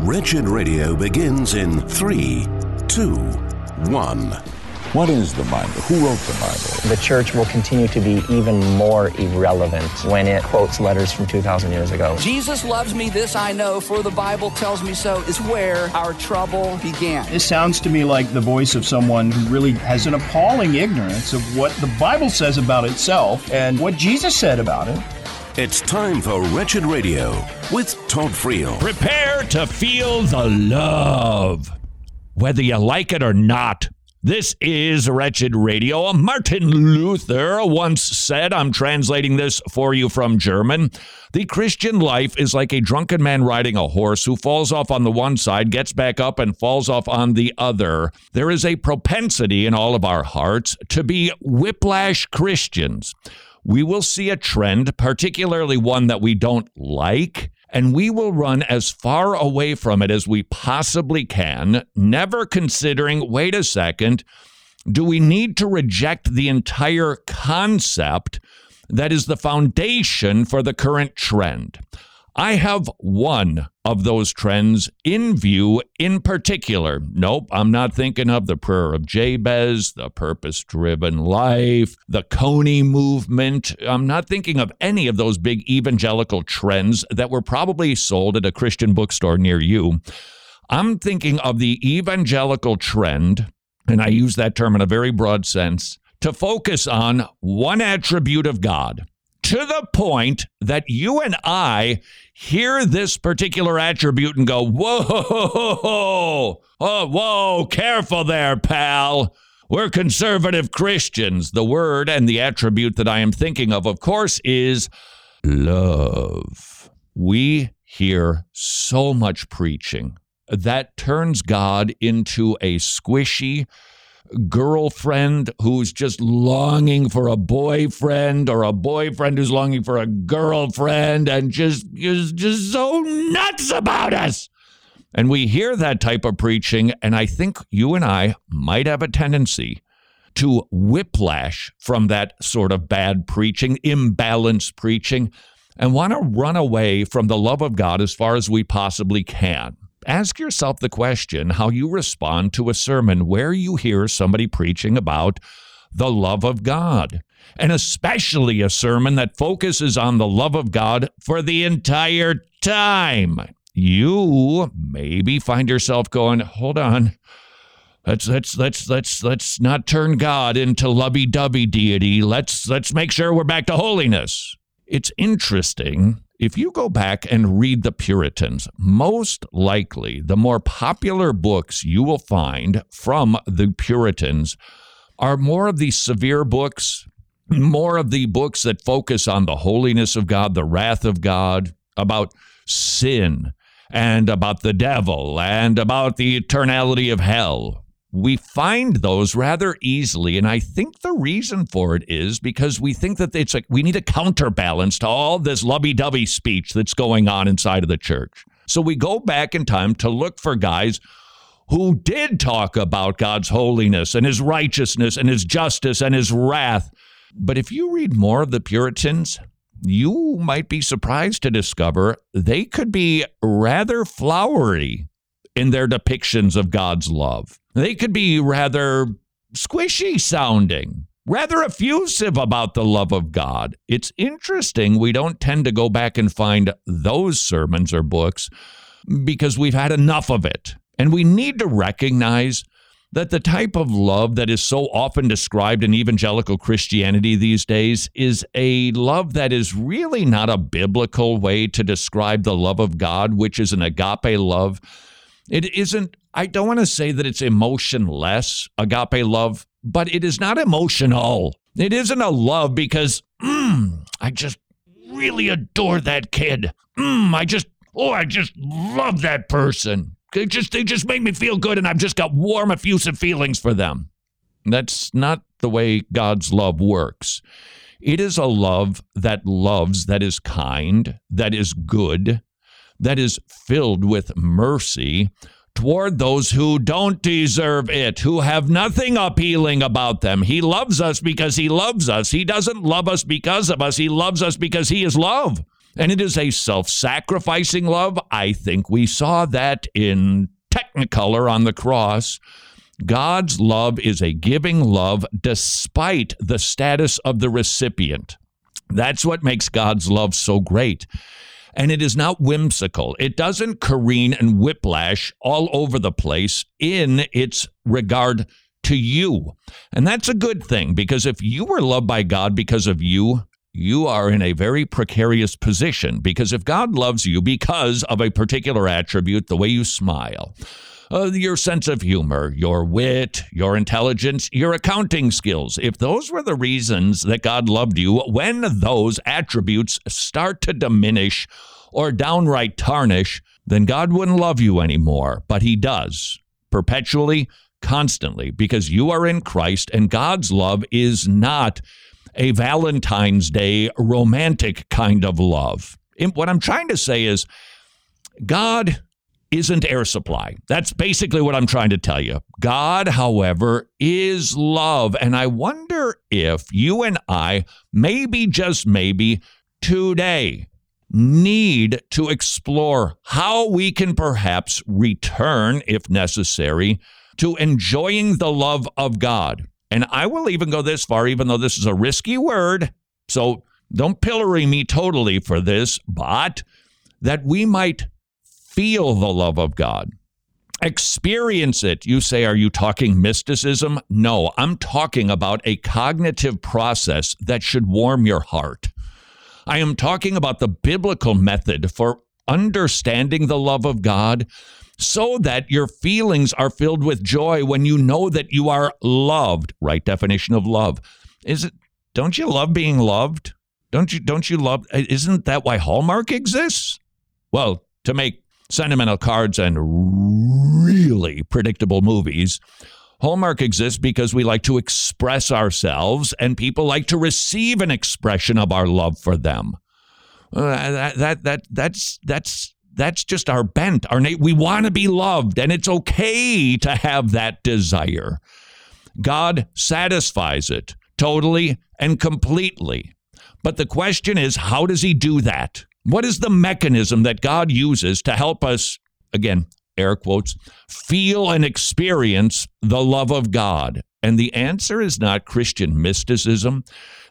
Wretched Radio begins in three, two, one. What is the Bible? Who wrote the Bible? The church will continue to be even more irrelevant when it quotes letters from 2,000 years ago. Jesus loves me, this I know, for the Bible tells me so, is where our trouble began. This sounds to me like the voice of someone who really has an appalling ignorance of what the Bible says about itself and what Jesus said about it. It's time for Wretched Radio with Todd Friel. Prepare to feel the love. Whether you like it or not, this is Wretched Radio. Martin Luther once said, I'm translating this for you from German. The Christian life is like a drunken man riding a horse who falls off on the one side, gets back up, and falls off on the other. There is a propensity in all of our hearts to be whiplash Christians. We will see a trend, particularly one that we don't like, and we will run as far away from it as we possibly can, never considering wait a second, do we need to reject the entire concept that is the foundation for the current trend? I have one of those trends in view in particular. Nope, I'm not thinking of the prayer of Jabez, the purpose driven life, the Coney movement. I'm not thinking of any of those big evangelical trends that were probably sold at a Christian bookstore near you. I'm thinking of the evangelical trend, and I use that term in a very broad sense, to focus on one attribute of God to the point that you and I hear this particular attribute and go, whoa, oh, whoa, careful there, pal. We're conservative Christians. The word and the attribute that I am thinking of, of course, is love. We hear so much preaching that turns God into a squishy, girlfriend who's just longing for a boyfriend or a boyfriend who's longing for a girlfriend and just is just so nuts about us. And we hear that type of preaching, and I think you and I might have a tendency to whiplash from that sort of bad preaching, imbalanced preaching, and want to run away from the love of God as far as we possibly can ask yourself the question how you respond to a sermon where you hear somebody preaching about the love of God, and especially a sermon that focuses on the love of God for the entire time. You maybe find yourself going, hold on. Let's let's let's let's let's not turn God into lovey-dovey deity. Let's let's make sure we're back to holiness. It's interesting if you go back and read the Puritans, most likely the more popular books you will find from the Puritans are more of the severe books, more of the books that focus on the holiness of God, the wrath of God, about sin, and about the devil, and about the eternality of hell we find those rather easily. And I think the reason for it is because we think that it's like we need a counterbalance to all this lovey dovey speech that's going on inside of the church. So we go back in time to look for guys who did talk about God's holiness and his righteousness and his justice and his wrath. But if you read more of the Puritans, you might be surprised to discover they could be rather flowery in their depictions of God's love. They could be rather squishy sounding, rather effusive about the love of God. It's interesting we don't tend to go back and find those sermons or books because we've had enough of it. And we need to recognize that the type of love that is so often described in evangelical Christianity these days is a love that is really not a biblical way to describe the love of God, which is an agape love. It isn't I don't want to say that it's emotionless, agape love, but it is not emotional. It isn't a love because, mm, I just really adore that kid. Mm, I just, oh, I just love that person. They just, they just make me feel good, and I've just got warm, effusive feelings for them. That's not the way God's love works. It is a love that loves, that is kind, that is good, that is filled with mercy, toward those who don't deserve it, who have nothing appealing about them. He loves us because he loves us. He doesn't love us because of us. He loves us because he is love. And it is a self sacrificing love. I think we saw that in Technicolor on the cross. God's love is a giving love despite the status of the recipient. That's what makes God's love so great. And it is not whimsical. It doesn't careen and whiplash all over the place in its regard to you. And that's a good thing because if you were loved by God because of you, you are in a very precarious position because if God loves you because of a particular attribute, the way you smile, uh, your sense of humor, your wit, your intelligence, your accounting skills. If those were the reasons that God loved you, when those attributes start to diminish or downright tarnish, then God wouldn't love you anymore. But He does, perpetually, constantly, because you are in Christ, and God's love is not a Valentine's Day romantic kind of love. What I'm trying to say is, God isn't Air Supply. That's basically what I'm trying to tell you. God, however, is love. And I wonder if you and I, maybe just maybe today, need to explore how we can perhaps return, if necessary, to enjoying the love of God. And I will even go this far, even though this is a risky word. So don't pillory me totally for this, but that we might feel the love of God. Experience it. You say, Are you talking mysticism? No, I'm talking about a cognitive process that should warm your heart. I am talking about the biblical method for understanding the love of God so that your feelings are filled with joy when you know that you are loved. Right definition of love. Is it don't you love being loved? Don't you don't you love isn't that why Hallmark exists? Well, to make sentimental cards, and really predictable movies. Hallmark exists because we like to express ourselves and people like to receive an expression of our love for them. Uh, that, that, that, that's, that's, that's just our bent. Our na- we want to be loved, and it's okay to have that desire. God satisfies it totally and completely. But the question is, how does he do that? What is the mechanism that God uses to help us, again, air quotes, feel and experience the love of God? And the answer is not Christian mysticism.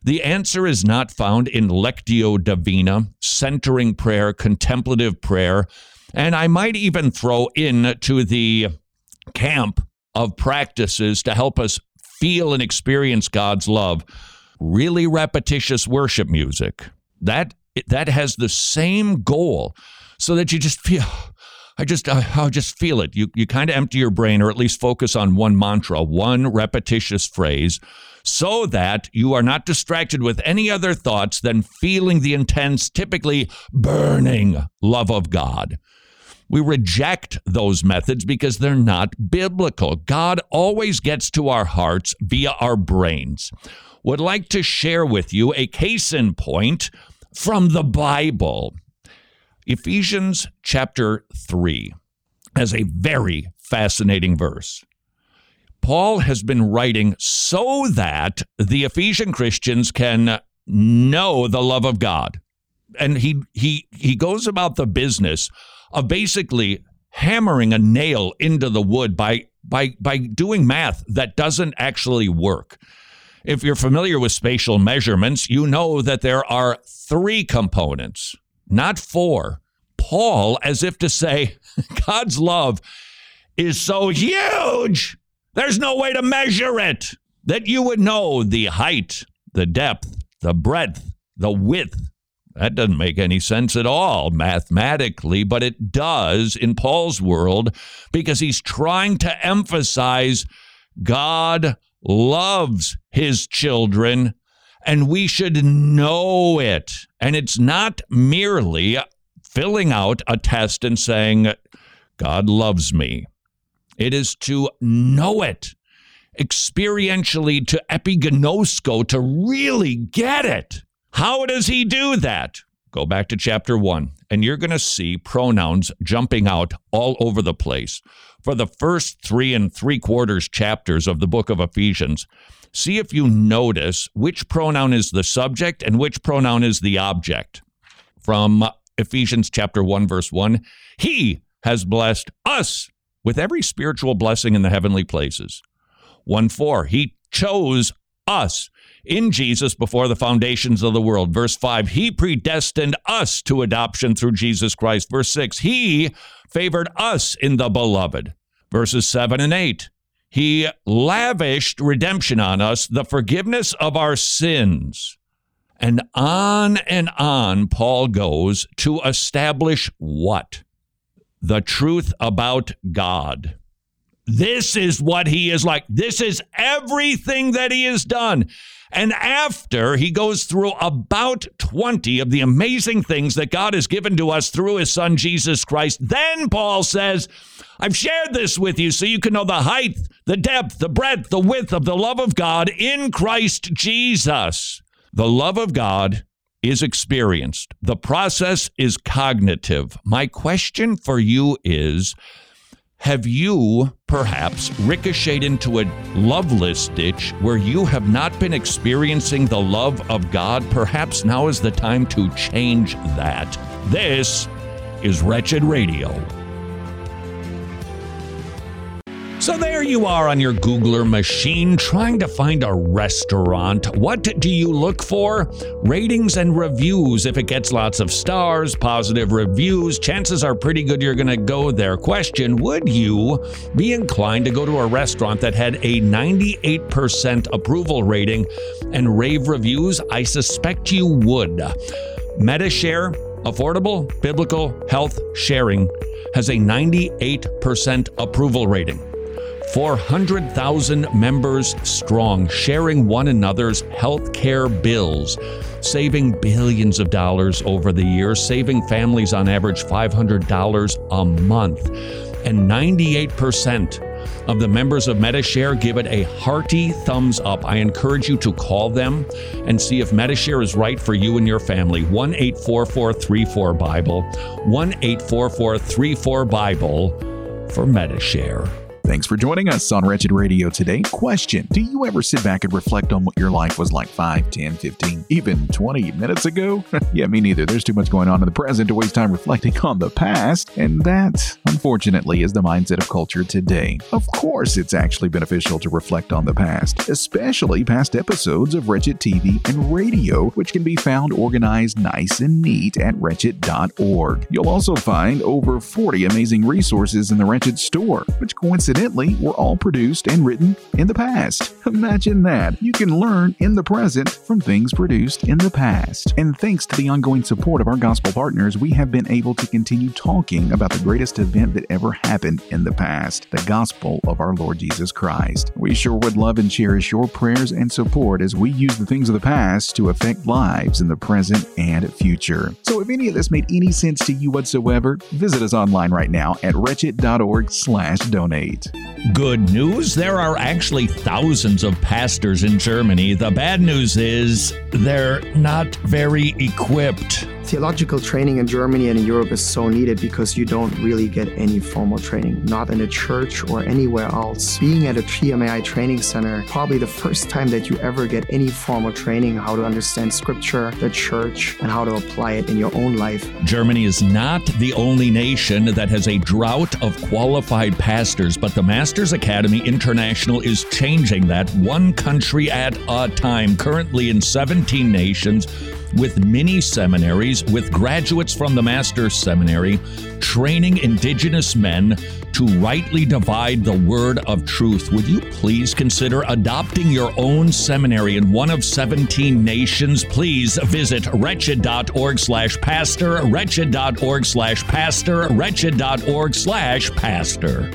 The answer is not found in Lectio Divina, centering prayer, contemplative prayer. And I might even throw in to the camp of practices to help us feel and experience God's love really repetitious worship music. That that has the same goal so that you just feel I just I, I just feel it. You you kind of empty your brain or at least focus on one mantra, one repetitious phrase so that you are not distracted with any other thoughts than feeling the intense, typically burning love of God. We reject those methods because they're not biblical. God always gets to our hearts via our brains. Would like to share with you a case in point from the Bible. Ephesians chapter 3 has a very fascinating verse. Paul has been writing so that the Ephesian Christians can know the love of God. And he he he goes about the business of basically hammering a nail into the wood by by by doing math that doesn't actually work. If you're familiar with spatial measurements, you know that there are three components, not four. Paul, as if to say, God's love is so huge, there's no way to measure it, that you would know the height, the depth, the breadth, the width. That doesn't make any sense at all mathematically, but it does in Paul's world because he's trying to emphasize God loves his children, and we should know it. And it's not merely filling out a test and saying, God loves me. It is to know it experientially, to epiginosko, to really get it. How does he do that? Go back to chapter one, and you're going to see pronouns jumping out all over the place for the first three and three quarters chapters of the book of Ephesians, see if you notice which pronoun is the subject and which pronoun is the object. from Ephesians chapter 1 verse 1. He has blessed us with every spiritual blessing in the heavenly places. 1 4. He chose us in Jesus before the foundations of the world. Verse 5, He predestined us to adoption through Jesus Christ. Verse 6, He favored us in the beloved. Verses 7 and 8, He lavished redemption on us, the forgiveness of our sins. And on and on Paul goes to establish what? The truth about God. This is what he is like. This is everything that he has done. And after he goes through about 20 of the amazing things that God has given to us through his son Jesus Christ, then Paul says, I've shared this with you so you can know the height, the depth, the breadth, the width of the love of God in Christ Jesus. The love of God is experienced, the process is cognitive. My question for you is, have you perhaps ricocheted into a loveless ditch where you have not been experiencing the love of God? Perhaps now is the time to change that. This is Wretched Radio. So there you are on your Googler machine trying to find a restaurant. What do you look for? Ratings and reviews. If it gets lots of stars, positive reviews, chances are pretty good you're going to go there. Question Would you be inclined to go to a restaurant that had a 98% approval rating and rave reviews? I suspect you would. Medi-Share, affordable biblical health sharing, has a 98% approval rating. 400,000 members strong, sharing one another's health care bills, saving billions of dollars over the years, saving families on average $500 a month. And 98% of the members of Medi-Share give it a hearty thumbs up. I encourage you to call them and see if Medi-Share is right for you and your family. 1 844 Bible, 1 844 Bible for Medi-Share. Thanks for joining us on Wretched Radio today. Question Do you ever sit back and reflect on what your life was like 5, 10, 15, even 20 minutes ago? yeah, me neither. There's too much going on in the present to waste time reflecting on the past. And that, unfortunately, is the mindset of culture today. Of course, it's actually beneficial to reflect on the past, especially past episodes of Wretched TV and radio, which can be found organized nice and neat at wretched.org. You'll also find over 40 amazing resources in the Wretched store, which coincidentally were all produced and written in the past. Imagine that. You can learn in the present from things produced in the past. And thanks to the ongoing support of our gospel partners, we have been able to continue talking about the greatest event that ever happened in the past the gospel of our Lord Jesus Christ. We sure would love and cherish your prayers and support as we use the things of the past to affect lives in the present and future. So if any of this made any sense to you whatsoever, visit us online right now at wretched.org slash donate. Good news there are actually thousands of pastors in Germany. The bad news is they're not very equipped. Theological training in Germany and in Europe is so needed because you don't really get any formal training, not in a church or anywhere else. Being at a TMAI training center, probably the first time that you ever get any formal training how to understand scripture, the church, and how to apply it in your own life. Germany is not the only nation that has a drought of qualified pastors, but the Masters Academy International is changing that one country at a time. Currently in 17 nations, with mini seminaries with graduates from the Master's Seminary training indigenous men to rightly divide the word of truth. Would you please consider adopting your own seminary in one of 17 nations? Please visit wretched.org slash pastor, wretched.org slash pastor, wretched.org slash pastor.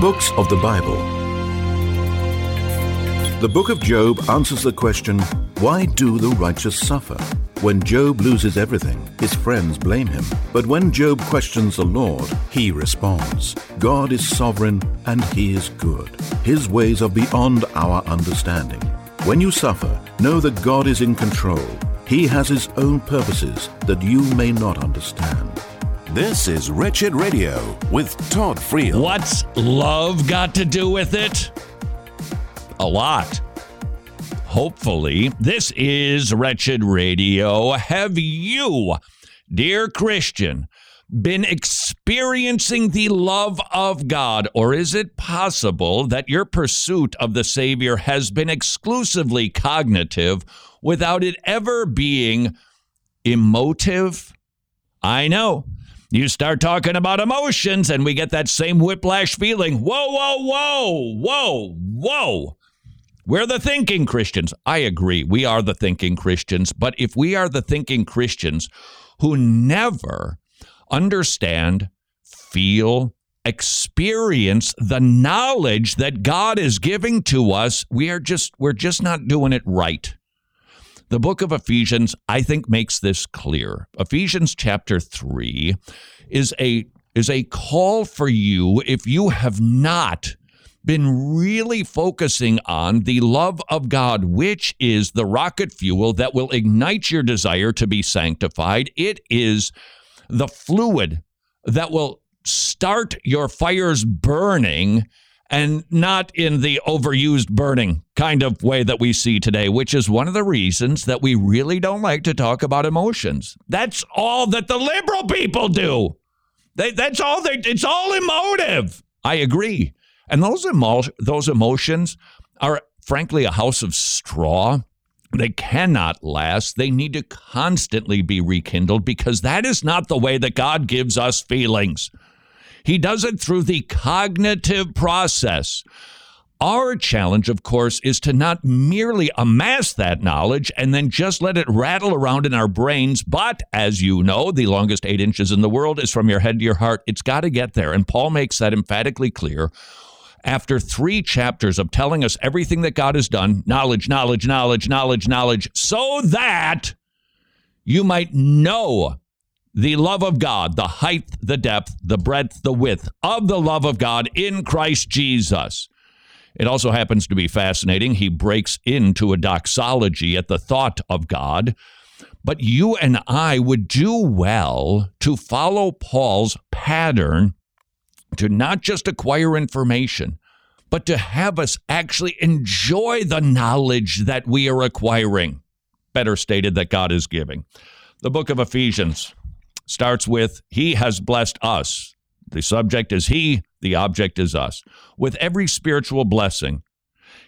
Books of the Bible. The book of Job answers the question why do the righteous suffer? When Job loses everything, his friends blame him. But when Job questions the Lord, he responds God is sovereign and he is good. His ways are beyond our understanding. When you suffer, know that God is in control. He has his own purposes that you may not understand. This is Wretched Radio with Todd Friel. What's love got to do with it? A lot. hopefully. This is Wretched Radio. Have you, dear Christian, been experiencing the love of God, or is it possible that your pursuit of the Savior has been exclusively cognitive without it ever being emotive? I know. You start talking about emotions, and we get that same whiplash feeling. Whoa, whoa, whoa, whoa, whoa. We're the thinking Christians. I agree. We are the thinking Christians. But if we are the thinking Christians who never understand, feel, experience the knowledge that God is giving to us, we are just we're just not doing it right. The book of Ephesians, I think, makes this clear. Ephesians chapter 3 is a is a call for you if you have not been really focusing on the love of God, which is the rocket fuel that will ignite your desire to be sanctified. It is the fluid that will start your fires burning and not in the overused burning kind of way that we see today, which is one of the reasons that we really don't like to talk about emotions. That's all that the liberal people do. They, that's all they, it's all emotive. I agree. And those, emo- those emotions are frankly a house of straw. They cannot last. They need to constantly be rekindled because that is not the way that God gives us feelings. He does it through the cognitive process. Our challenge, of course, is to not merely amass that knowledge and then just let it rattle around in our brains. But as you know, the longest eight inches in the world is from your head to your heart. It's got to get there. And Paul makes that emphatically clear after three chapters of telling us everything that God has done knowledge, knowledge, knowledge, knowledge, knowledge, so that you might know the love of God, the height, the depth, the breadth, the width of the love of God in Christ Jesus. It also happens to be fascinating. He breaks into a doxology at the thought of God. But you and I would do well to follow Paul's pattern to not just acquire information, but to have us actually enjoy the knowledge that we are acquiring. Better stated, that God is giving. The book of Ephesians, starts with He has blessed us. The subject is He, the object is us, with every spiritual blessing.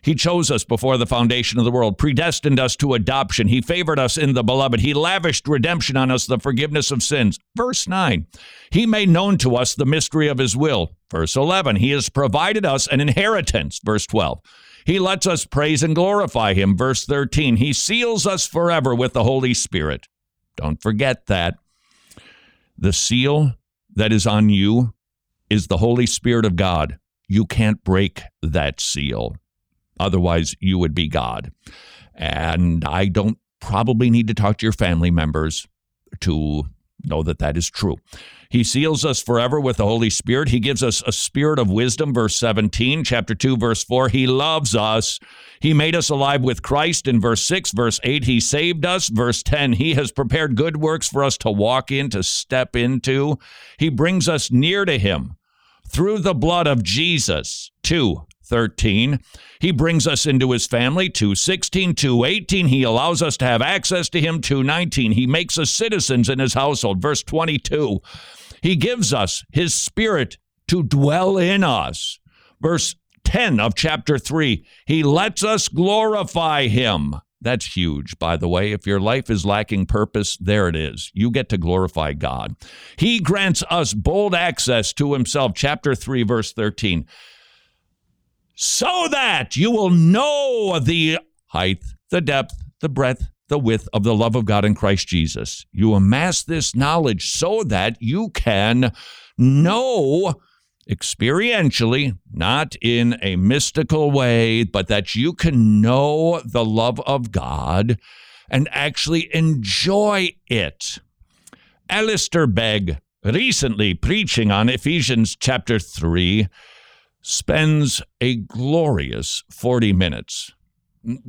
He chose us before the foundation of the world, predestined us to adoption. He favored us in the beloved. He lavished redemption on us, the forgiveness of sins. Verse 9, He made known to us the mystery of His will. Verse 11, He has provided us an inheritance. Verse 12, He lets us praise and glorify Him. Verse 13, He seals us forever with the Holy Spirit. Don't forget that. The seal that is on you is the Holy Spirit of God. You can't break that seal. Otherwise, you would be God. And I don't probably need to talk to your family members to know that that is true. He seals us forever with the Holy Spirit. He gives us a spirit of wisdom, verse 17, chapter 2, verse 4. He loves us. He made us alive with Christ in verse 6, verse 8. He saved us, verse 10. He has prepared good works for us to walk in, to step into. He brings us near to Him through the blood of Jesus. 2, 13. He brings us into his family. 216, 218. He allows us to have access to him. 219. He makes us citizens in his household. Verse 22. He gives us his spirit to dwell in us. Verse 10 of chapter 3. He lets us glorify him. That's huge, by the way. If your life is lacking purpose, there it is. You get to glorify God. He grants us bold access to Himself. Chapter 3, verse 13 so that you will know the height, the depth, the breadth, the width of the love of God in Christ Jesus. You amass this knowledge so that you can know experientially, not in a mystical way, but that you can know the love of God and actually enjoy it. Alistair Begg, recently preaching on Ephesians chapter 3, spends a glorious 40 minutes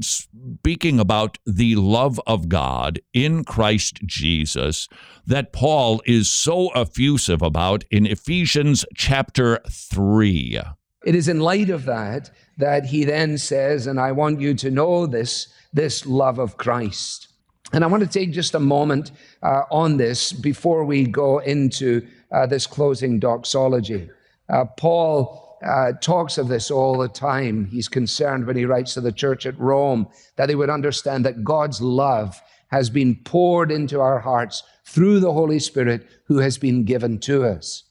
speaking about the love of God in Christ Jesus that Paul is so effusive about in Ephesians chapter 3. It is in light of that that he then says, and I want you to know this, this love of Christ. And I want to take just a moment uh, on this before we go into uh, this closing doxology. Uh, Paul uh, talks of this all the time. He's concerned when he writes to the church at Rome that they would understand that God's love has been poured into our hearts through the Holy Spirit who has been given to us.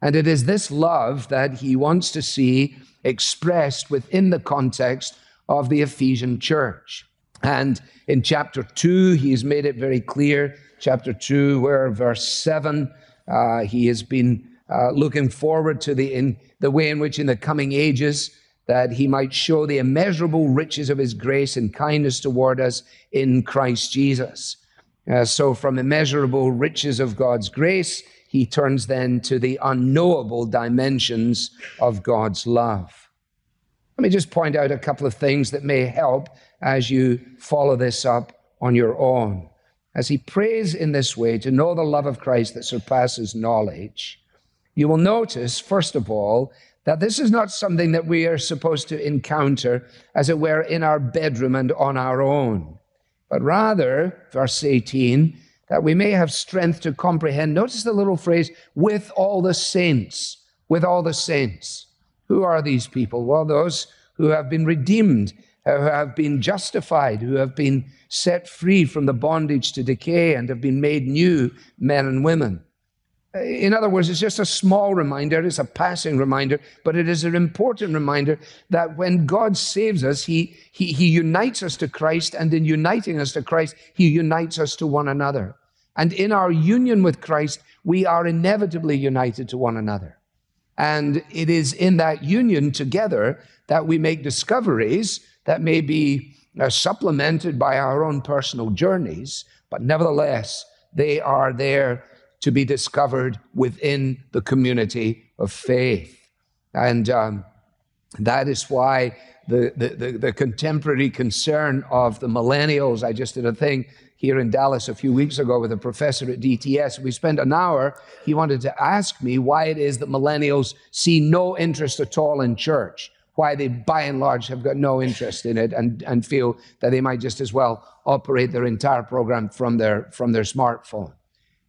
And it is this love that he wants to see expressed within the context of the Ephesian church. And in chapter 2, he's made it very clear. Chapter 2, where verse 7, uh, he has been uh, looking forward to the, in, the way in which in the coming ages that he might show the immeasurable riches of his grace and kindness toward us in Christ Jesus. Uh, so, from immeasurable riches of God's grace, he turns then to the unknowable dimensions of God's love. Let me just point out a couple of things that may help as you follow this up on your own. As he prays in this way to know the love of Christ that surpasses knowledge, you will notice, first of all, that this is not something that we are supposed to encounter, as it were, in our bedroom and on our own, but rather, verse 18, that we may have strength to comprehend. Notice the little phrase, with all the saints, with all the saints. Who are these people? Well, those who have been redeemed, uh, who have been justified, who have been set free from the bondage to decay and have been made new men and women. In other words, it's just a small reminder, it's a passing reminder, but it is an important reminder that when God saves us, he, he, he unites us to Christ, and in uniting us to Christ, He unites us to one another. And in our union with Christ, we are inevitably united to one another. And it is in that union together that we make discoveries that may be uh, supplemented by our own personal journeys, but nevertheless, they are there to be discovered within the community of faith. And um, that is why the, the, the, the, contemporary concern of the millennials, I just did a thing here in Dallas a few weeks ago with a professor at DTS. We spent an hour. He wanted to ask me why it is that millennials see no interest at all in church, why they, by and large, have got no interest in it and, and feel that they might just as well operate their entire program from their, from their smartphone.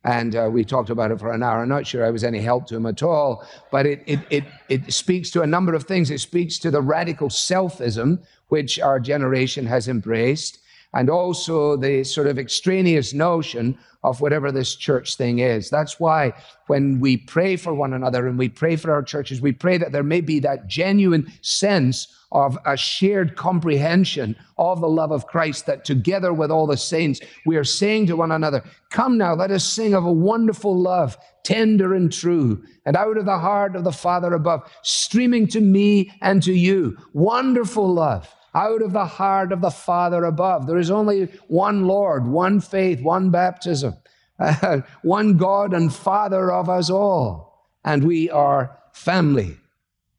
And uh, we talked about it for an hour. I'm not sure I was any help to him at all, but it, it, it, it speaks to a number of things. It speaks to the radical selfism which our generation has embraced, and also the sort of extraneous notion of whatever this church thing is. That's why when we pray for one another and we pray for our churches, we pray that there may be that genuine sense of a shared comprehension of the love of Christ, that together with all the saints, we are saying to one another, Come now, let us sing of a wonderful love, tender and true, and out of the heart of the Father above, streaming to me and to you. Wonderful love out of the heart of the Father above. There is only one Lord, one faith, one baptism, uh, one God and Father of us all. And we are family.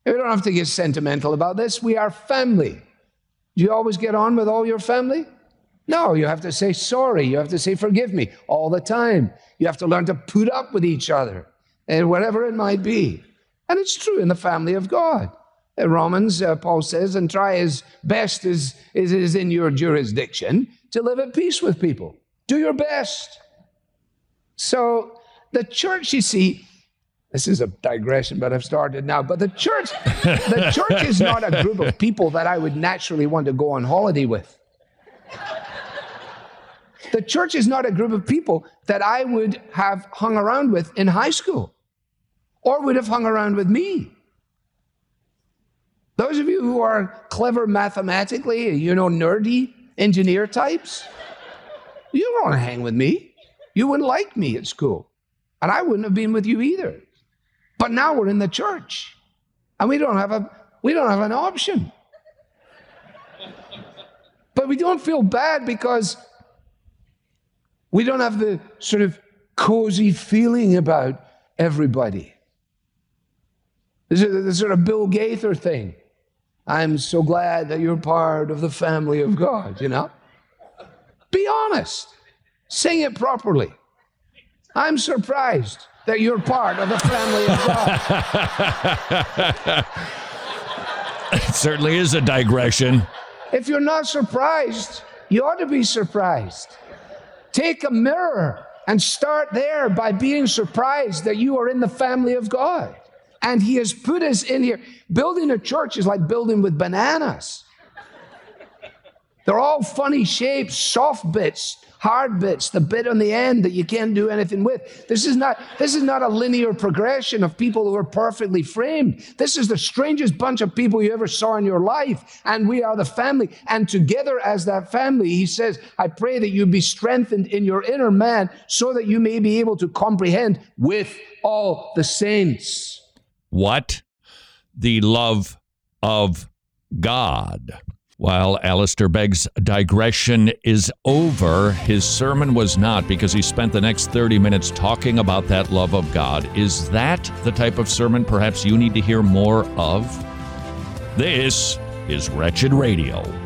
We don't have to get sentimental about this. We are family. Do you always get on with all your family? No, you have to say sorry. You have to say forgive me all the time. You have to learn to put up with each other and whatever it might be. And it's true in the family of God. In Romans, uh, Paul says, and try as best as is, is in your jurisdiction to live at peace with people. Do your best. So the church, you see, this is a digression, but I've started now. But the church, the church is not a group of people that I would naturally want to go on holiday with. The church is not a group of people that I would have hung around with in high school or would have hung around with me. Those of you who are clever mathematically, you know, nerdy engineer types, you don't want to hang with me. You wouldn't like me at school. And I wouldn't have been with you either. But now we're in the church and we don't have a we don't have an option. But we don't feel bad because we don't have the sort of cozy feeling about everybody. This is the sort of Bill Gaither thing. I'm so glad that you're part of the family of God, you know? Be honest. Sing it properly. I'm surprised that you're part of the family of God. it certainly is a digression. If you're not surprised, you ought to be surprised. Take a mirror and start there by being surprised that you are in the family of God. And He has put us in here. Building a church is like building with bananas. They're all funny shapes, soft bits, hard bits, the bit on the end that you can't do anything with. This is not this is not a linear progression of people who are perfectly framed. This is the strangest bunch of people you ever saw in your life, and we are the family. And together as that family, he says, I pray that you be strengthened in your inner man so that you may be able to comprehend with all the saints. What? The love of God. While Alistair Begg's digression is over, his sermon was not because he spent the next 30 minutes talking about that love of God. Is that the type of sermon perhaps you need to hear more of? This is Wretched Radio.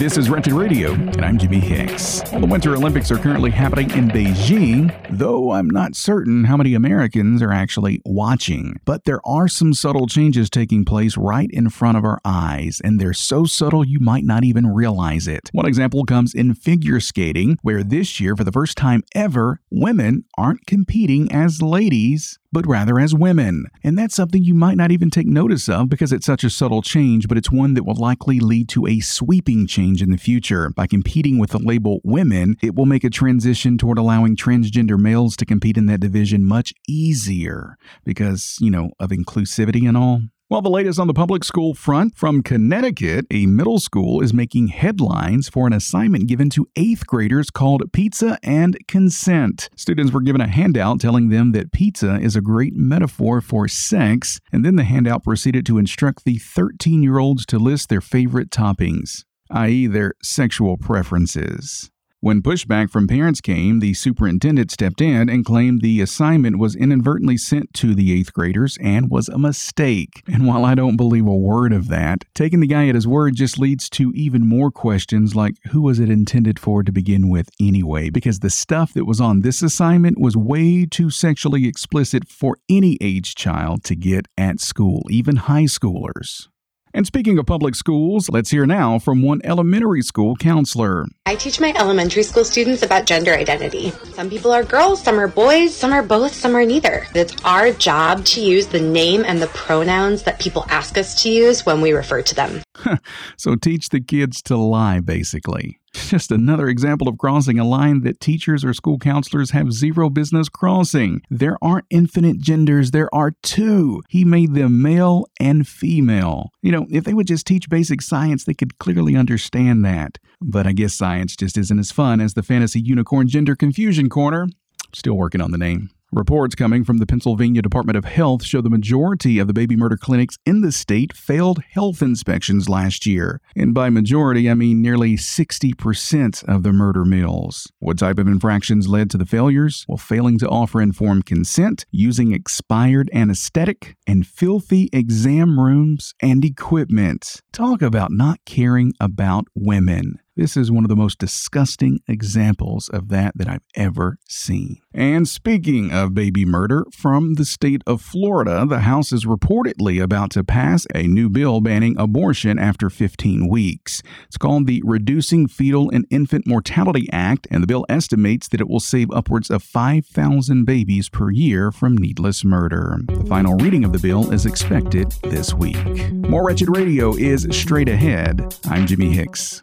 This is Wretched Radio, and I'm Jimmy Hicks. The Winter Olympics are currently happening in Beijing, though I'm not certain how many Americans are actually watching. But there are some subtle changes taking place right in front of our eyes, and they're so subtle you might not even realize it. One example comes in figure skating, where this year, for the first time ever, women aren't competing as ladies, but rather as women. And that's something you might not even take notice of because it's such a subtle change, but it's one that will likely lead to a sweeping change in the future. By competing with the label women, it will make a transition toward allowing transgender males to compete in that division much easier because, you know, of inclusivity and all. Well, the latest on the public school front from Connecticut, a middle school is making headlines for an assignment given to eighth graders called Pizza and Consent. Students were given a handout telling them that pizza is a great metaphor for sex, and then the handout proceeded to instruct the 13 year olds to list their favorite toppings, i.e., their sexual preferences. When pushback from parents came, the superintendent stepped in and claimed the assignment was inadvertently sent to the eighth graders and was a mistake. And while I don't believe a word of that, taking the guy at his word just leads to even more questions like who was it intended for to begin with anyway? Because the stuff that was on this assignment was way too sexually explicit for any age child to get at school, even high schoolers. And speaking of public schools, let's hear now from one elementary school counselor. I teach my elementary school students about gender identity. Some people are girls, some are boys, some are both, some are neither. It's our job to use the name and the pronouns that people ask us to use when we refer to them. so teach the kids to lie, basically. Just another example of crossing a line that teachers or school counselors have zero business crossing. There aren't infinite genders, there are two. He made them male and female. You know, if they would just teach basic science, they could clearly understand that. But I guess science just isn't as fun as the fantasy unicorn gender confusion corner. Still working on the name. Reports coming from the Pennsylvania Department of Health show the majority of the baby murder clinics in the state failed health inspections last year. And by majority, I mean nearly 60% of the murder mills. What type of infractions led to the failures? Well, failing to offer informed consent, using expired anesthetic, and filthy exam rooms and equipment. Talk about not caring about women. This is one of the most disgusting examples of that that I've ever seen. And speaking of baby murder, from the state of Florida, the House is reportedly about to pass a new bill banning abortion after 15 weeks. It's called the Reducing Fetal and Infant Mortality Act, and the bill estimates that it will save upwards of 5,000 babies per year from needless murder. The final reading of the bill is expected this week. More Wretched Radio is straight ahead. I'm Jimmy Hicks.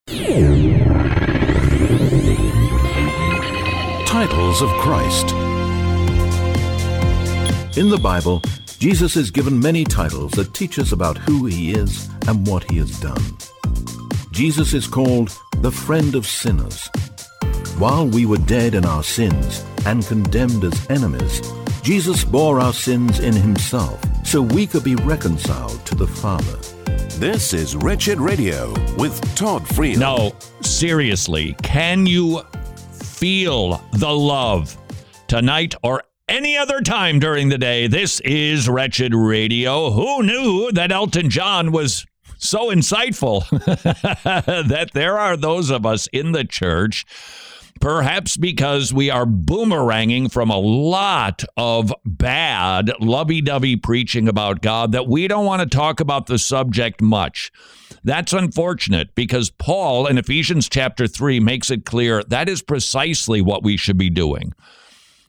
Titles of Christ. In the Bible, Jesus is given many titles that teach us about who he is and what he has done. Jesus is called the friend of sinners. While we were dead in our sins and condemned as enemies, Jesus bore our sins in himself so we could be reconciled to the Father. This is Wretched Radio with Todd Friel. No, seriously, can you feel the love tonight or any other time during the day? This is Wretched Radio. Who knew that Elton John was so insightful that there are those of us in the church Perhaps because we are boomeranging from a lot of bad, lovey dovey preaching about God that we don't want to talk about the subject much. That's unfortunate because Paul in Ephesians chapter 3 makes it clear that is precisely what we should be doing.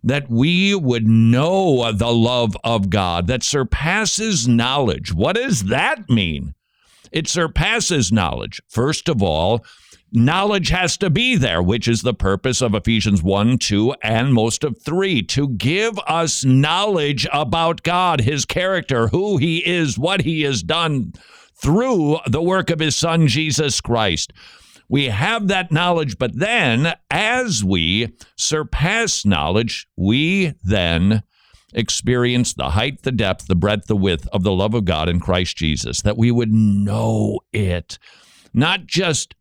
That we would know the love of God that surpasses knowledge. What does that mean? It surpasses knowledge. First of all, knowledge has to be there, which is the purpose of Ephesians 1, 2, and most of 3 to give us knowledge about God, his character, who he is, what he has done through the work of his son, Jesus Christ. We have that knowledge, but then as we surpass knowledge, we then experience the height, the depth, the breadth, the width of the love of God in Christ Jesus, that we would know it, not just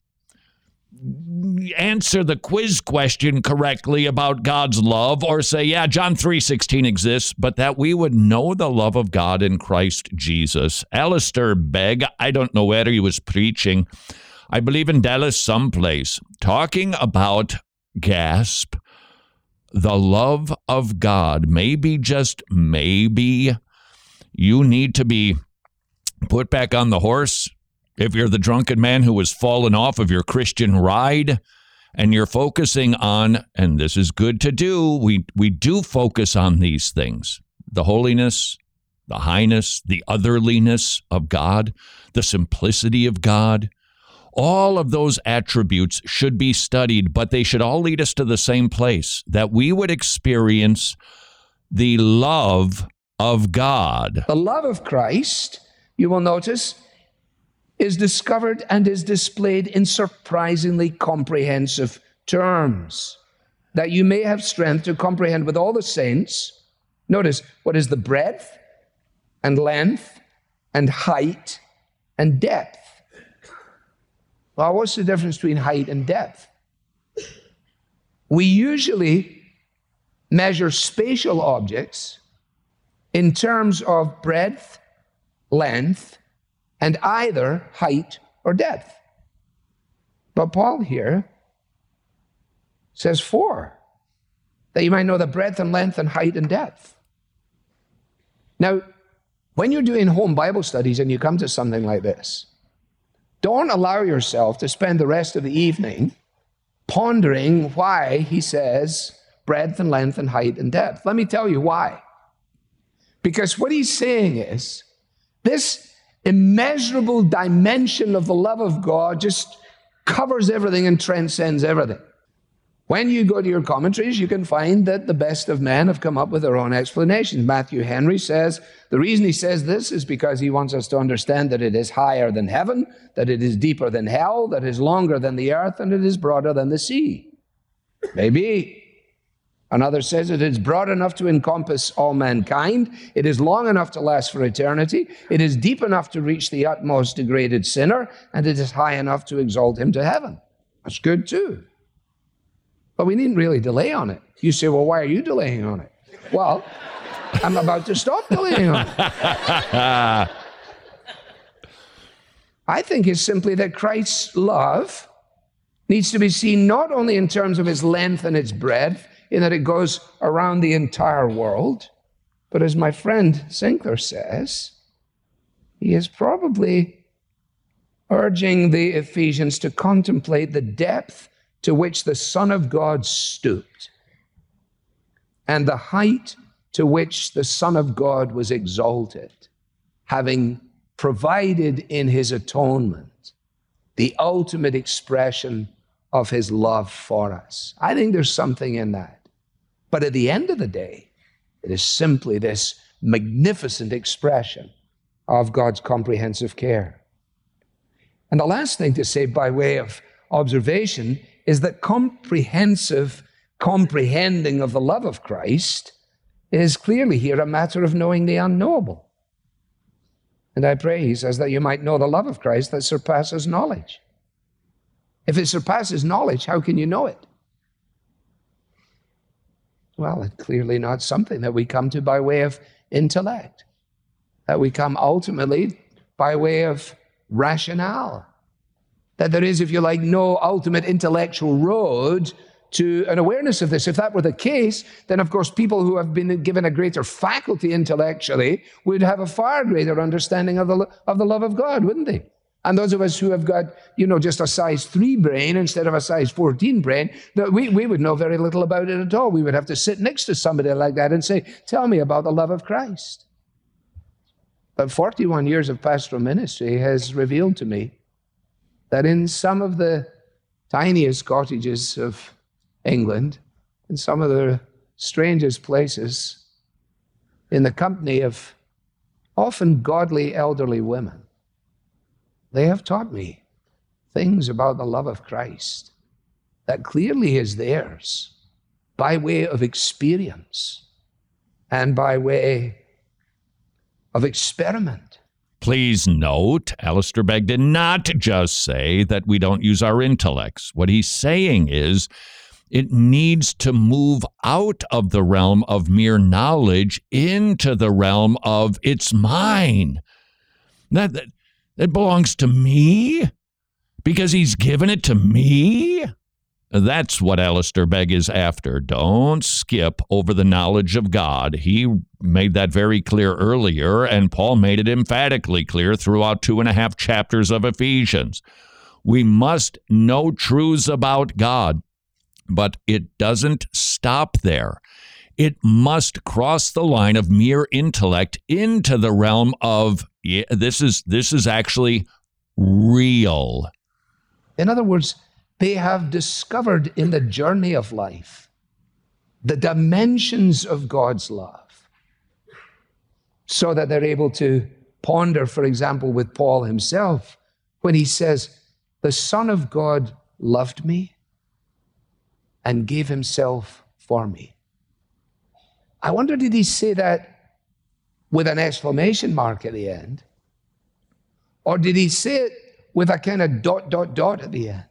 answer the quiz question correctly about God's love or say yeah John 3:16 exists but that we would know the love of God in Christ Jesus. Alistair Begg, I don't know where he was preaching. I believe in Dallas someplace talking about gasp the love of God. Maybe just maybe you need to be put back on the horse if you're the drunken man who has fallen off of your Christian ride and you're focusing on, and this is good to do, we, we do focus on these things the holiness, the highness, the otherliness of God, the simplicity of God. All of those attributes should be studied, but they should all lead us to the same place that we would experience the love of God. The love of Christ, you will notice, is discovered and is displayed in surprisingly comprehensive terms, that you may have strength to comprehend with all the saints. Notice what is the breadth and length and height and depth. Well, what's the difference between height and depth? We usually measure spatial objects in terms of breadth, length, and either height or depth. But Paul here says four, that you might know the breadth and length and height and depth. Now, when you're doing home Bible studies and you come to something like this, don't allow yourself to spend the rest of the evening pondering why he says breadth and length and height and depth. Let me tell you why. Because what he's saying is this immeasurable dimension of the love of God just covers everything and transcends everything. When you go to your commentaries, you can find that the best of men have come up with their own explanations. Matthew Henry says the reason he says this is because he wants us to understand that it is higher than heaven, that it is deeper than hell, that it is longer than the earth, and it is broader than the sea. Maybe. Another says it is broad enough to encompass all mankind. It is long enough to last for eternity. It is deep enough to reach the utmost degraded sinner. And it is high enough to exalt him to heaven. That's good too. But we needn't really delay on it. You say, well, why are you delaying on it? Well, I'm about to stop delaying on it. I think it's simply that Christ's love needs to be seen not only in terms of its length and its breadth, in that it goes around the entire world. But as my friend Sinclair says, he is probably urging the Ephesians to contemplate the depth to which the Son of God stooped and the height to which the Son of God was exalted, having provided in his atonement the ultimate expression of his love for us. I think there's something in that. But at the end of the day, it is simply this magnificent expression of God's comprehensive care. And the last thing to say by way of observation is that comprehensive comprehending of the love of Christ is clearly here a matter of knowing the unknowable. And I pray, he says, that you might know the love of Christ that surpasses knowledge. If it surpasses knowledge, how can you know it? Well, it's clearly not something that we come to by way of intellect, that we come ultimately by way of rationale. That there is, if you like, no ultimate intellectual road to an awareness of this. If that were the case, then of course people who have been given a greater faculty intellectually would have a far greater understanding of the, of the love of God, wouldn't they? And those of us who have got, you know, just a size three brain instead of a size 14 brain, we, we would know very little about it at all. We would have to sit next to somebody like that and say, Tell me about the love of Christ. But 41 years of pastoral ministry has revealed to me that in some of the tiniest cottages of England, in some of the strangest places, in the company of often godly elderly women, they have taught me things about the love of Christ that clearly is theirs by way of experience and by way of experiment. Please note, Alistair Begg did not just say that we don't use our intellects. What he's saying is it needs to move out of the realm of mere knowledge into the realm of it's mine. That, that, that belongs to me because he's given it to me. That's what Alistair Begg is after. Don't skip over the knowledge of God. He made that very clear earlier, and Paul made it emphatically clear throughout two and a half chapters of Ephesians. We must know truths about God, but it doesn't stop there. It must cross the line of mere intellect into the realm of yeah, this is this is actually real. In other words, they have discovered in the journey of life the dimensions of God's love so that they're able to ponder, for example, with Paul himself, when he says, The Son of God loved me and gave himself for me. I wonder, did he say that with an exclamation mark at the end? Or did he say it with a kind of dot, dot, dot at the end?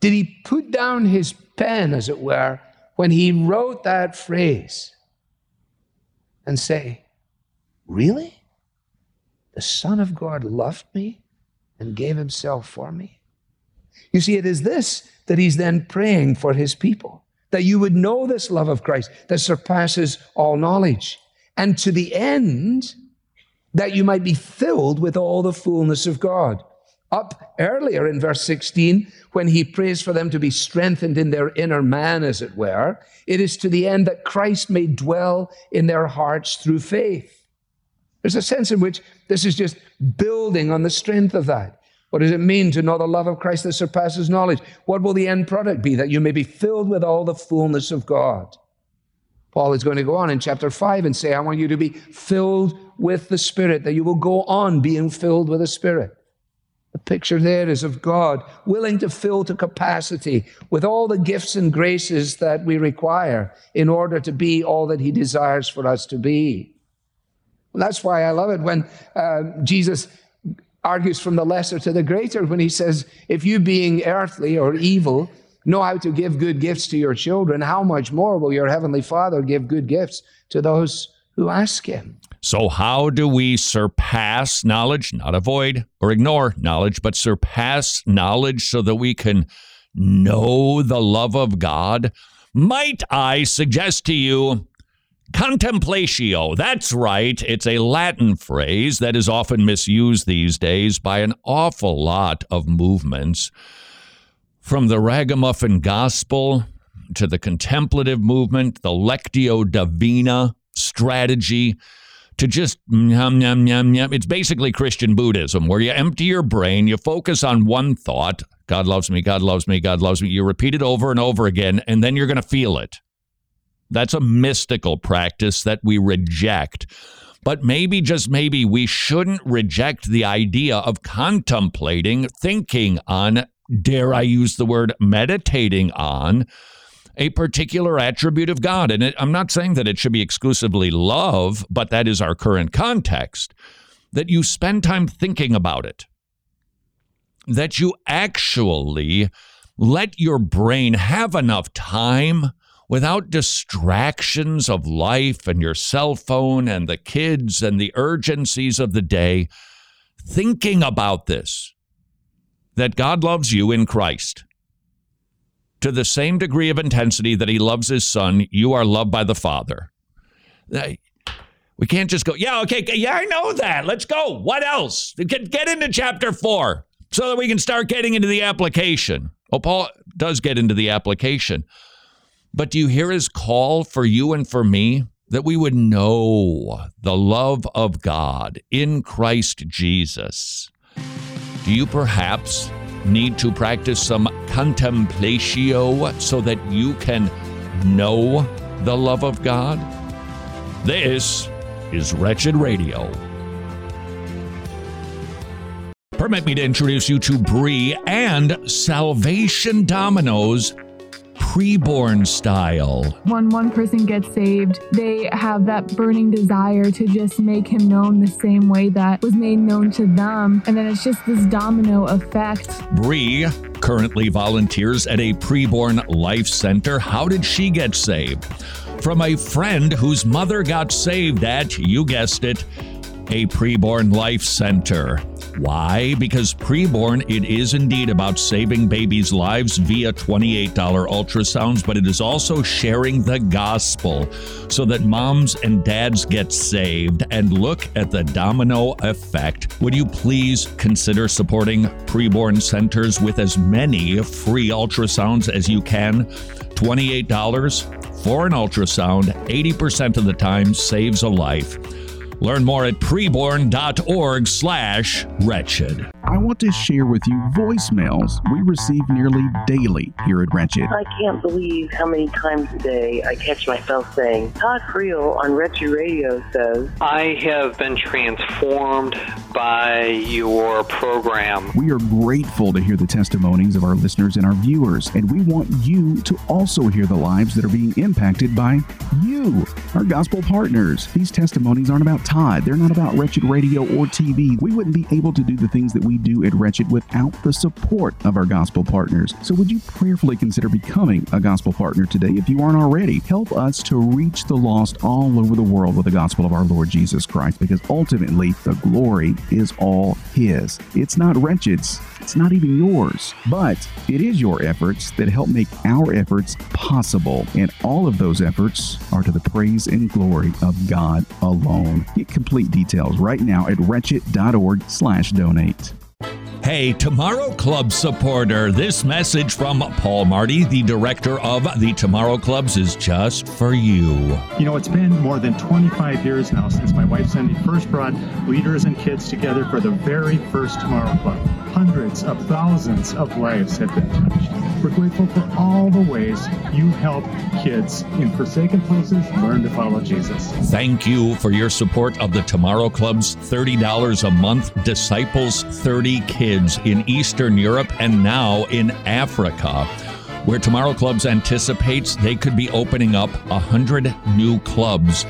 Did he put down his pen, as it were, when he wrote that phrase and say, Really? The Son of God loved me and gave himself for me? You see, it is this that he's then praying for his people that you would know this love of Christ that surpasses all knowledge, and to the end that you might be filled with all the fullness of God up earlier in verse 16 when he prays for them to be strengthened in their inner man, as it were. It is to the end that Christ may dwell in their hearts through faith. There's a sense in which this is just building on the strength of that. What does it mean to know the love of Christ that surpasses knowledge? What will the end product be? That you may be filled with all the fullness of God. Paul is going to go on in chapter 5 and say, I want you to be filled with the Spirit, that you will go on being filled with the Spirit. The picture there is of God willing to fill to capacity with all the gifts and graces that we require in order to be all that He desires for us to be. That's why I love it when uh, Jesus argues from the lesser to the greater when He says, If you, being earthly or evil, know how to give good gifts to your children, how much more will your Heavenly Father give good gifts to those who ask Him? So, how do we surpass knowledge, not avoid or ignore knowledge, but surpass knowledge so that we can know the love of God? Might I suggest to you contemplatio? That's right. It's a Latin phrase that is often misused these days by an awful lot of movements. From the ragamuffin gospel to the contemplative movement, the lectio divina strategy to just yum, yum, yum, yum. It's basically Christian Buddhism, where you empty your brain, you focus on one thought God loves me, God loves me, God loves me. You repeat it over and over again, and then you're going to feel it. That's a mystical practice that we reject. But maybe, just maybe, we shouldn't reject the idea of contemplating, thinking on, dare I use the word meditating on a particular attribute of God. And it, I'm not saying that it should be exclusively love, but that is our current context. That you spend time thinking about it, that you actually let your brain have enough time without distractions of life and your cell phone and the kids and the urgencies of the day, thinking about this that God loves you in Christ to the same degree of intensity that he loves his son, you are loved by the Father. We can't just go, yeah, okay, yeah, I know that. Let's go. What else? Get, into chapter four so that we can start getting into the application. Oh, Paul does get into the application. But do you hear his call for you and for me? That we would know the love of God in Christ Jesus. Do you perhaps need to practice some contemplatio so that you can know the love of God? This is Wretched Radio. Permit me to introduce you to Brie and Salvation Dominoes preborn style. When one person gets saved, they have that burning desire to just make him known the same way that was made known to them. And then it's just this domino effect. Bree currently volunteers at a preborn life center. How did she get saved? From a friend whose mother got saved at, you guessed it, a preborn life center. Why? Because preborn, it is indeed about saving babies' lives via $28 ultrasounds, but it is also sharing the gospel so that moms and dads get saved. And look at the domino effect. Would you please consider supporting preborn centers with as many free ultrasounds as you can? $28 for an ultrasound, 80% of the time saves a life. Learn more at preborn.org slash wretched. I want to share with you voicemails we receive nearly daily here at Wretched. I can't believe how many times a day I catch myself saying, Todd Friel on Wretched Radio says, I have been transformed by your program. We are grateful to hear the testimonies of our listeners and our viewers, and we want you to also hear the lives that are being impacted by you, our gospel partners. These testimonies aren't about Todd, they're not about Wretched Radio or TV. We wouldn't be able to do the things that we do at Wretched without the support of our gospel partners. So, would you prayerfully consider becoming a gospel partner today if you aren't already? Help us to reach the lost all over the world with the gospel of our Lord Jesus Christ because ultimately the glory is all His. It's not Wretched's, it's not even yours, but it is your efforts that help make our efforts possible. And all of those efforts are to the praise and glory of God alone. Get complete details right now at wretched.org slash donate. Hey, Tomorrow Club supporter, this message from Paul Marty, the director of the Tomorrow Clubs, is just for you. You know, it's been more than 25 years now since my wife Cindy first brought leaders and kids together for the very first Tomorrow Club. Hundreds of thousands of lives have been touched. We're grateful for all the ways you help kids in forsaken places learn to follow Jesus. Thank you for your support of the Tomorrow Club's $30 a month Disciples 30 Kids in Eastern Europe and now in Africa. Where Tomorrow Clubs anticipates they could be opening up 100 new clubs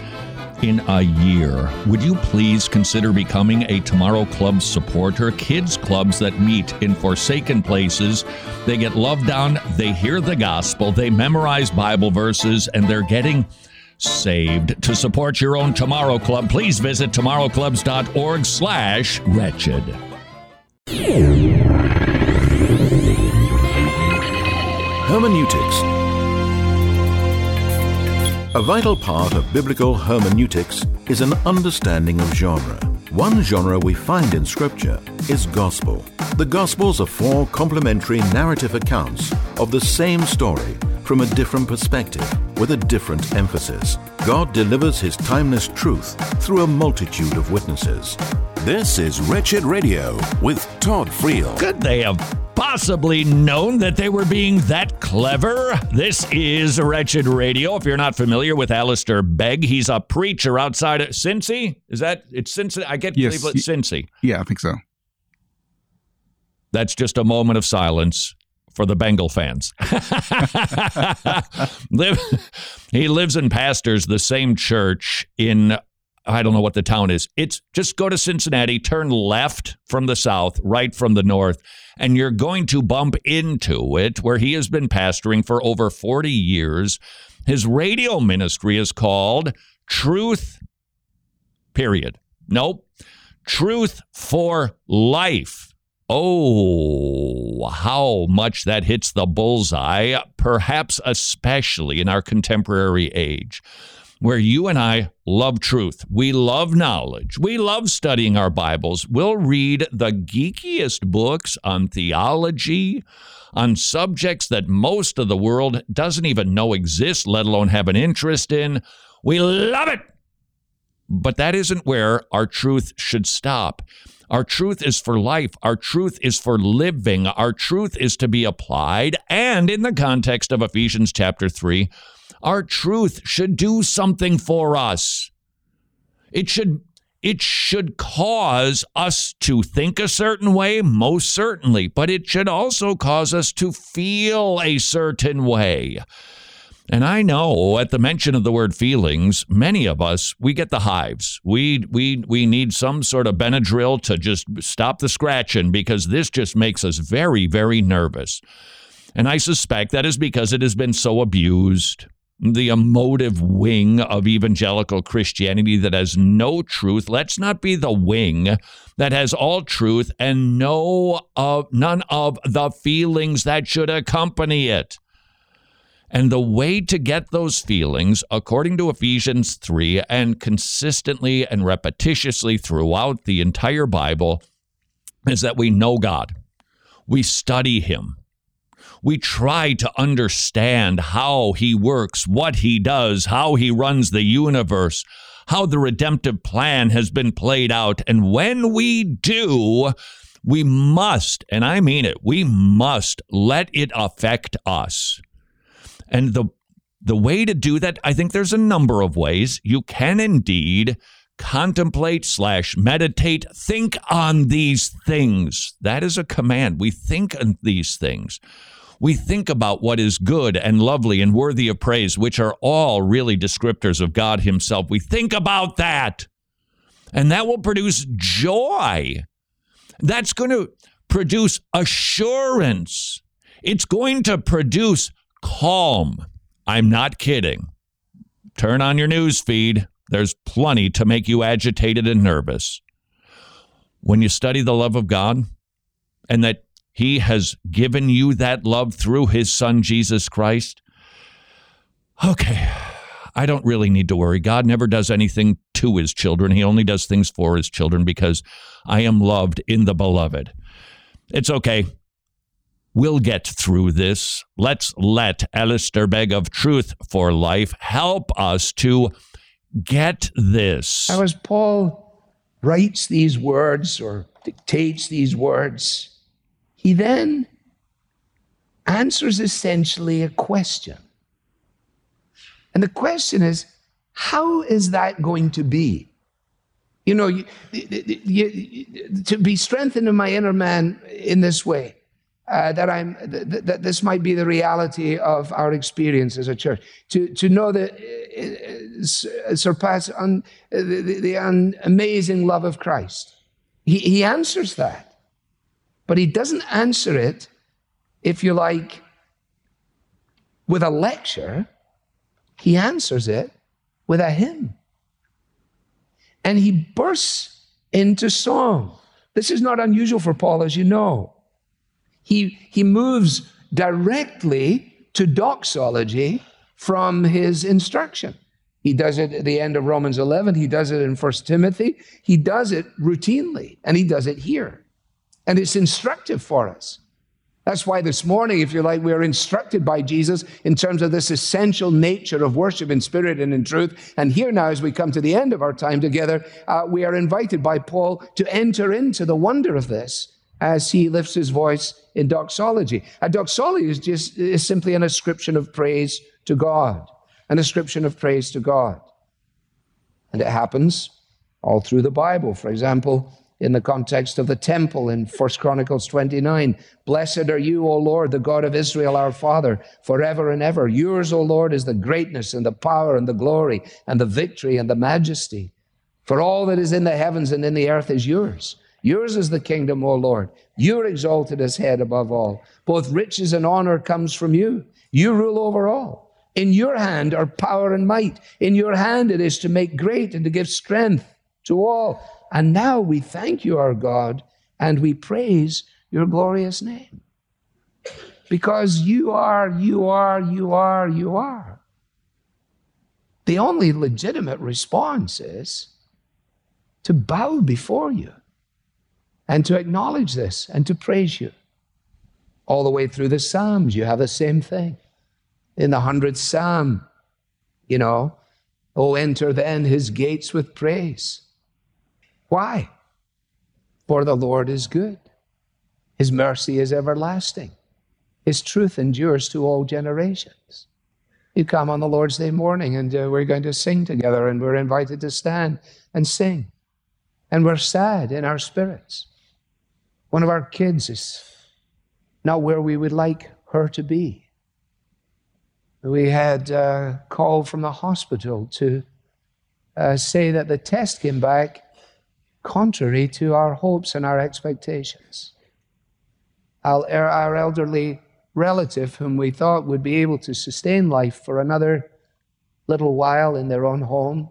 in a year. Would you please consider becoming a Tomorrow Club supporter? Kids clubs that meet in forsaken places. They get loved on, they hear the gospel, they memorize Bible verses, and they're getting saved. To support your own Tomorrow Club, please visit tomorrowclubs.org slash wretched. Hermeneutics. A vital part of biblical hermeneutics is an understanding of genre. One genre we find in Scripture is gospel. The Gospels are four complementary narrative accounts of the same story from a different perspective with a different emphasis. God delivers his timeless truth through a multitude of witnesses. This is Wretched Radio with Todd Friel. Could they have possibly known that they were being that clever? This is Wretched Radio. If you're not familiar with Alistair Begg, he's a preacher outside of Cincy. Is that it's Cincy? I get Yes, believe it's Cincy. Yeah, I think so. That's just a moment of silence for the Bengal fans. He lives and pastors the same church in I don't know what the town is. It's just go to Cincinnati, turn left from the south, right from the north, and you're going to bump into it where he has been pastoring for over 40 years. His radio ministry is called Truth period. Nope. Truth for life. Oh, how much that hits the bullseye. perhaps especially in our contemporary age, where you and I love truth. We love knowledge. We love studying our Bibles. We'll read the geekiest books on theology, on subjects that most of the world doesn't even know exist, let alone have an interest in. We love it. But that isn't where our truth should stop. Our truth is for life. Our truth is for living. Our truth is to be applied. And in the context of Ephesians chapter 3, our truth should do something for us. It should it should cause us to think a certain way, most certainly, but it should also cause us to feel a certain way. And I know at the mention of the word feelings, many of us, we get the hives. We we we need some sort of Benadryl to just stop the scratching because this just makes us very, very nervous. And I suspect that is because it has been so abused. The emotive wing of evangelical Christianity that has no truth. Let's not be the wing that has all truth and no of none of the feelings that should accompany it. And the way to get those feelings, according to Ephesians 3, and consistently and repetitiously throughout the entire Bible, is that we know God. We study Him. We try to understand how He works, what He does, how He runs the universe, how the redemptive plan has been played out. And when we do, we must, and I mean it, we must let it affect us. And the the way to do that, I think there's a number of ways. You can indeed contemplate slash meditate, think on these things. That is a command. We think on these things. We think about what is good and lovely and worthy of praise, which are all really descriptors of God Himself. We think about that, and that will produce joy. That's going to produce assurance. It's going to produce calm. I'm not kidding. Turn on your news feed. There's plenty to make you agitated and nervous. When you study the love of God and that He has given you that love through His Son, Jesus Christ, okay, I don't really need to worry. God never does anything to His children, He only does things for His children because I am loved in the beloved. It's okay. We'll get through this. Let's let Alistair Begg of Truth for Life help us to get this. Now, as Paul writes these words or dictates these words, he then answers essentially a question. And the question is, how is that going to be? You know, you, you, you, to be strengthened in my inner man in this way uh, that I'm th- that this might be the reality of our experience as a church. To to know the uh, surpass un, the, the un, amazing love of Christ. He he answers that, but he doesn't answer it, if you like, with a lecture. He answers it with a hymn, and he bursts into song. This is not unusual for Paul, as you know. He, he moves directly to doxology from his instruction. He does it at the end of Romans 11. He does it in 1 Timothy. He does it routinely, and he does it here. And it's instructive for us. That's why this morning, if you like, we are instructed by Jesus in terms of this essential nature of worship in spirit and in truth. And here now, as we come to the end of our time together, uh, we are invited by Paul to enter into the wonder of this as he lifts his voice in doxology. A doxology is just is simply an ascription of praise to God, an ascription of praise to God. And it happens all through the Bible. For example, in the context of the temple in 1 Chronicles 29, Blessed are you, O Lord, the God of Israel, our Father, forever and ever. Yours, O Lord, is the greatness and the power and the glory and the victory and the majesty. For all that is in the heavens and in the earth is yours. Yours is the kingdom, O Lord. You're exalted as head above all. Both riches and honor comes from you. You rule over all. In your hand are power and might. In your hand it is to make great and to give strength to all. And now we thank you, our God, and we praise your glorious name. because you are, you are, you are, you are. The only legitimate response is to bow before you and to acknowledge this and to praise you. All the way through the Psalms, you have the same thing. In the 100th Psalm, you know, oh, enter then his gates with praise. Why? For the Lord is good, his mercy is everlasting, his truth endures to all generations. You come on the Lord's Day morning and uh, we're going to sing together and we're invited to stand and sing. And we're sad in our spirits. One of our kids is not where we would like her to be. We had a call from the hospital to uh, say that the test came back contrary to our hopes and our expectations. Our, our elderly relative, whom we thought would be able to sustain life for another little while in their own home,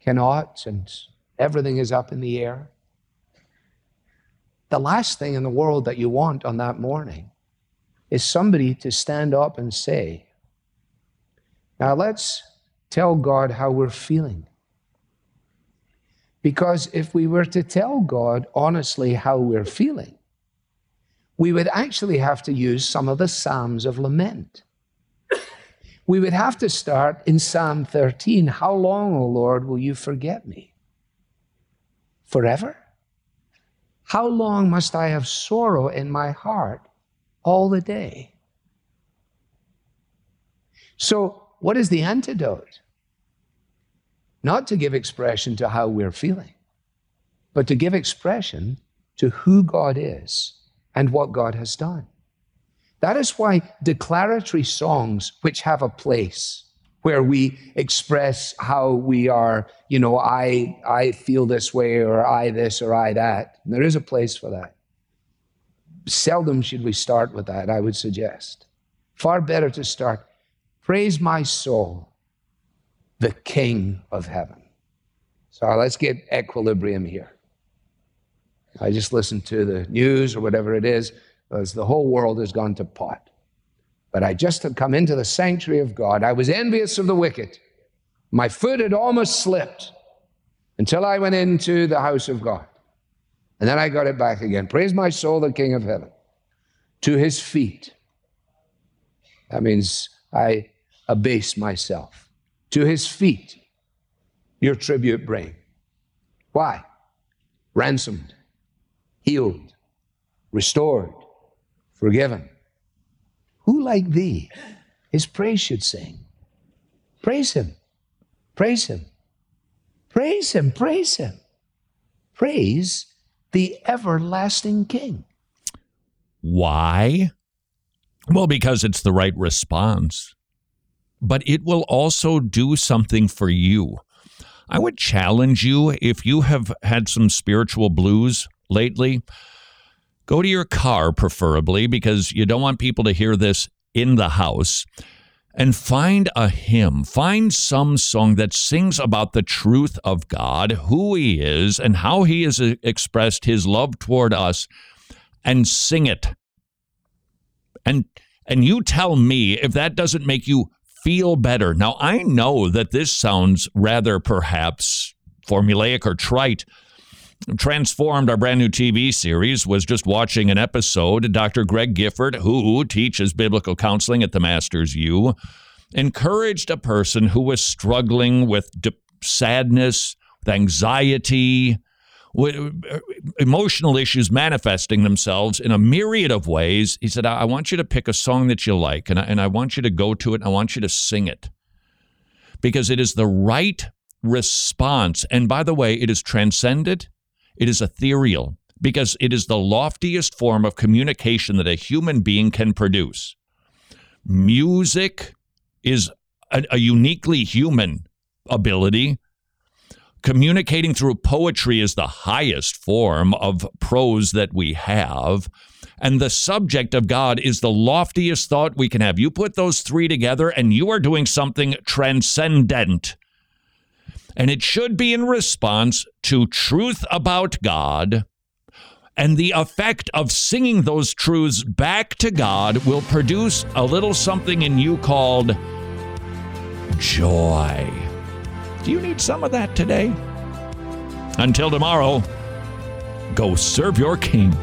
cannot, and everything is up in the air. The last thing in the world that you want on that morning is somebody to stand up and say, Now let's tell God how we're feeling. Because if we were to tell God honestly how we're feeling, we would actually have to use some of the Psalms of lament. We would have to start in Psalm 13 How long, O Lord, will you forget me? Forever? How long must I have sorrow in my heart all the day? So, what is the antidote? Not to give expression to how we're feeling, but to give expression to who God is and what God has done. That is why declaratory songs, which have a place where we express how we are, you know, I, I feel this way, or I this, or I that, And there is a place for that. Seldom should we start with that, I would suggest. Far better to start, praise my soul, the King of heaven. So let's get equilibrium here. I just listened to the news or whatever it is, as the whole world has gone to pot. But I just had come into the sanctuary of God. I was envious of the wicked. My foot had almost slipped until I went into the house of God. And then I got it back again. Praise my soul, the King of heaven. To his feet. That means I abase myself. To his feet, your tribute bring. Why? Ransomed healed, restored, forgiven. Who like thee his praise should sing? Praise him, praise him, praise him, praise him. Praise the everlasting King. Why? Well, because it's the right response. But it will also do something for you. I would challenge you if you have had some spiritual blues lately, go to your car, preferably, because you don't want people to hear this in the house. And find a hymn, find some song that sings about the truth of God, who He is, and how He has expressed His love toward us, and sing it. And and you tell me if that doesn't make you feel better. Now, I know that this sounds rather perhaps formulaic or trite, Transformed, our brand new TV series, was just watching an episode. Dr. Greg Gifford, who teaches biblical counseling at the Masters U, encouraged a person who was struggling with de- sadness, with anxiety, with uh, emotional issues manifesting themselves in a myriad of ways. He said, I want you to pick a song that you like, and I, and I want you to go to it, and I want you to sing it. Because it is the right response. And by the way, it is transcended it is ethereal because it is the loftiest form of communication that a human being can produce. Music is a, a uniquely human ability. Communicating through poetry is the highest form of prose that we have. And the subject of God is the loftiest thought we can have. You put those three together, and you are doing something transcendent. And it should be in response to truth about God And the effect of singing those truths back to God will produce a little something in you called joy. Do you need some of that today? Until tomorrow, go serve your King.